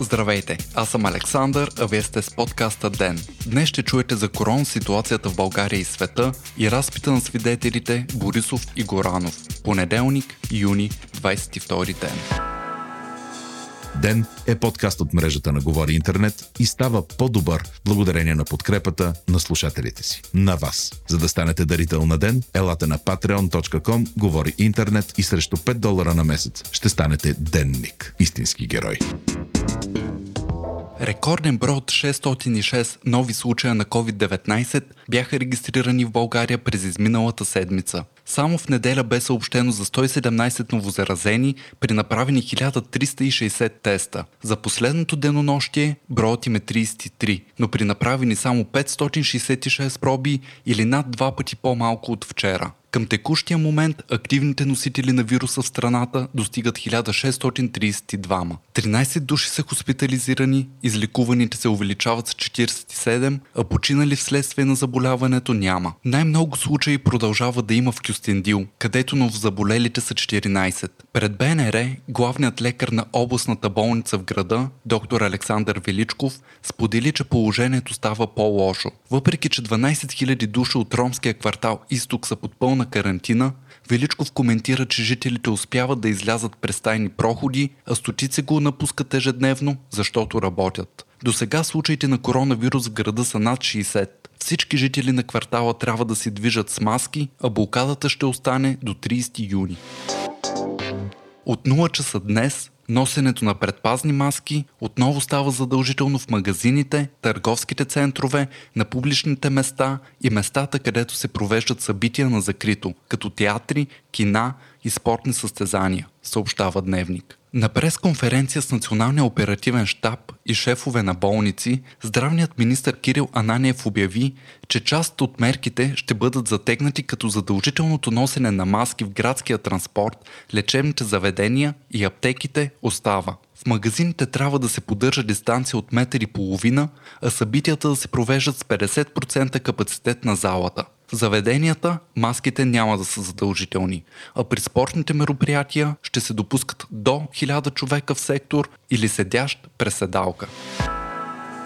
Здравейте, аз съм Александър, а вие сте с подкаста ДЕН. Днес ще чуете за корон ситуацията в България и света и разпита на свидетелите Борисов и Горанов. Понеделник, юни, 22 ден. Ден е подкаст от мрежата на Говори Интернет и става по-добър благодарение на подкрепата на слушателите си. На вас. За да станете дарител на Ден, елате на patreon.com, Говори Интернет и срещу 5 долара на месец ще станете денник. Истински герой. Рекорден брой от 606 нови случая на COVID-19 бяха регистрирани в България през изминалата седмица. Само в неделя бе съобщено за 117 новозаразени при направени 1360 теста. За последното денонощие броят им е 33, но при направени само 566 проби или над два пъти по-малко от вчера. Към текущия момент активните носители на вируса в страната достигат 1632. 13 души са хоспитализирани, излекуваните се увеличават с 47, а починали вследствие на заболяването няма. Най-много случаи продължава да има в Кюстендил, където новозаболелите са 14. Пред БНР главният лекар на областната болница в града, доктор Александър Величков, сподели, че положението става по-лошо. Въпреки, че 12 000 души от ромския квартал Изток са под пълна карантина, Величков коментира, че жителите успяват да излязат през тайни проходи, а стотици го напускат ежедневно, защото работят. До сега случаите на коронавирус в града са над 60. Всички жители на квартала трябва да се движат с маски, а блокадата ще остане до 30 юни. От 0 часа днес Носенето на предпазни маски отново става задължително в магазините, търговските центрове, на публичните места и местата, където се провеждат събития на закрито, като театри, кина и спортни състезания, съобщава Дневник. На пресконференция с Националния оперативен штаб и шефове на болници, здравният министр Кирил Ананиев обяви, че част от мерките ще бъдат затегнати като задължителното носене на маски в градския транспорт, лечебните заведения и аптеките остава. В магазините трябва да се поддържа дистанция от метър и половина, а събитията да се провеждат с 50% капацитет на залата. В заведенията маските няма да са задължителни, а при спортните мероприятия ще се допускат до 1000 човека в сектор или седящ преседалка.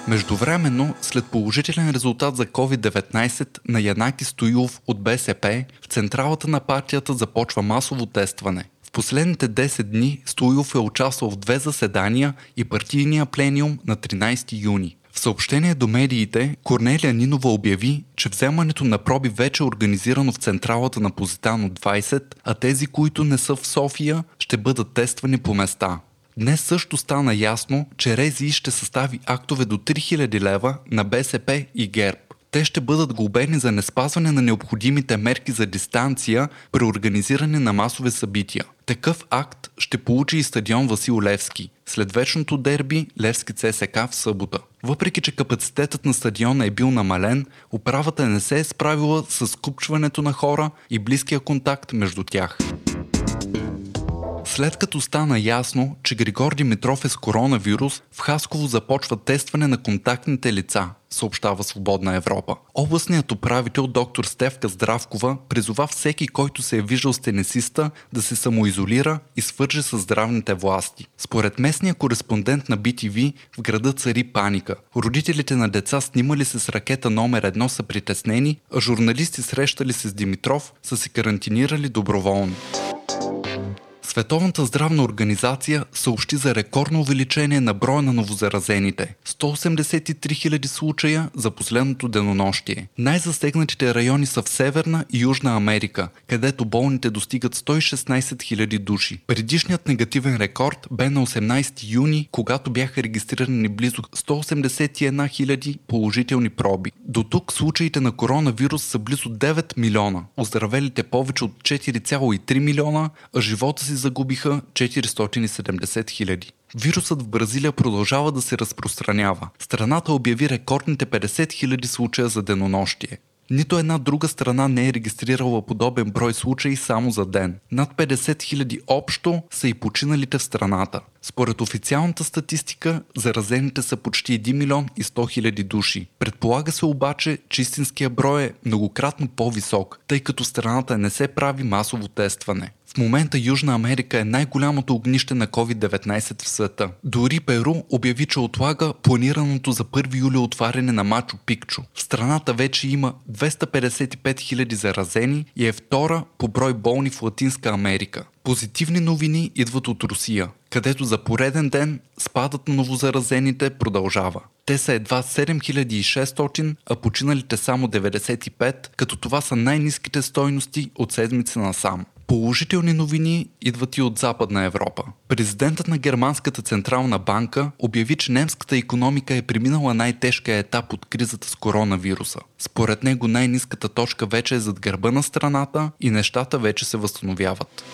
Междувременно, след положителен резултат за COVID-19 на Янаки Стоилов от БСП, в централата на партията започва масово тестване. В последните 10 дни Стоилов е участвал в две заседания и партийния плениум на 13 юни. Съобщение до медиите, Корнелия Нинова обяви, че вземането на проби вече е организирано в централата на Позитано 20, а тези, които не са в София, ще бъдат тествани по места. Днес също стана ясно, че Рези ще състави актове до 3000 лева на БСП и ГЕРБ. Те ще бъдат глобени за неспазване на необходимите мерки за дистанция при организиране на масове събития. Такъв акт ще получи и стадион Васил Левски, след вечното дерби Левски ЦСК в събота. Въпреки, че капацитетът на стадиона е бил намален, управата не се е справила с скупчването на хора и близкия контакт между тях. След като стана ясно, че Григор Димитров е с коронавирус, в Хасково започва тестване на контактните лица, съобщава Свободна Европа. Областният управител доктор Стевка Здравкова призова всеки, който се е виждал с тенесиста, да се самоизолира и свърже с здравните власти. Според местния кореспондент на BTV, в града цари паника. Родителите на деца снимали се с ракета номер едно са притеснени, а журналисти срещали се с Димитров са се карантинирали доброволно. Световната здравна организация съобщи за рекордно увеличение на броя на новозаразените – 183 000 случая за последното денонощие. Най-засегнатите райони са в Северна и Южна Америка, където болните достигат 116 000 души. Предишният негативен рекорд бе на 18 юни, когато бяха регистрирани близо 181 000 положителни проби. До тук случаите на коронавирус са близо 9 милиона, оздравелите повече от 4,3 милиона, а живота си загубиха 470 хиляди. Вирусът в Бразилия продължава да се разпространява. Страната обяви рекордните 50 000 случая за денонощие. Нито една друга страна не е регистрирала подобен брой случаи само за ден. Над 50 000 общо са и починалите в страната. Според официалната статистика, заразените са почти 1 милион и 100 хиляди души. Предполага се обаче, че истинския брой е многократно по-висок, тъй като страната не се прави масово тестване. В момента Южна Америка е най-голямото огнище на COVID-19 в света. Дори Перу обяви, че отлага планираното за 1 юли отваряне на Мачо Пикчо. В страната вече има 255 000 заразени и е втора по брой болни в Латинска Америка. Позитивни новини идват от Русия, където за пореден ден спадът на новозаразените продължава. Те са едва 7600, а починалите само 95, като това са най-низките стойности от седмица насам. Положителни новини идват и от Западна Европа. Президентът на Германската централна банка обяви, че немската економика е преминала най-тежкия етап от кризата с коронавируса. Според него най-низката точка вече е зад гърба на страната и нещата вече се възстановяват.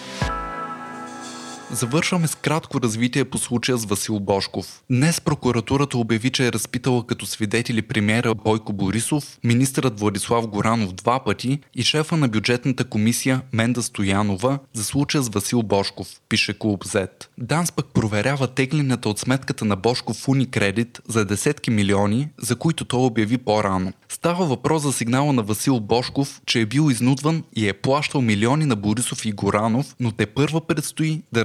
Завършваме с кратко развитие по случая с Васил Бошков. Днес прокуратурата обяви, че е разпитала като свидетели премиера Бойко Борисов, министърът Владислав Горанов два пъти и шефа на бюджетната комисия Менда Стоянова за случая с Васил Бошков, пише Клуб Z. Данс пък проверява теглинята от сметката на Бошков в Уникредит за десетки милиони, за които той обяви по-рано. Става въпрос за сигнала на Васил Бошков, че е бил изнудван и е плащал милиони на Борисов и Горанов, но те първа предстои да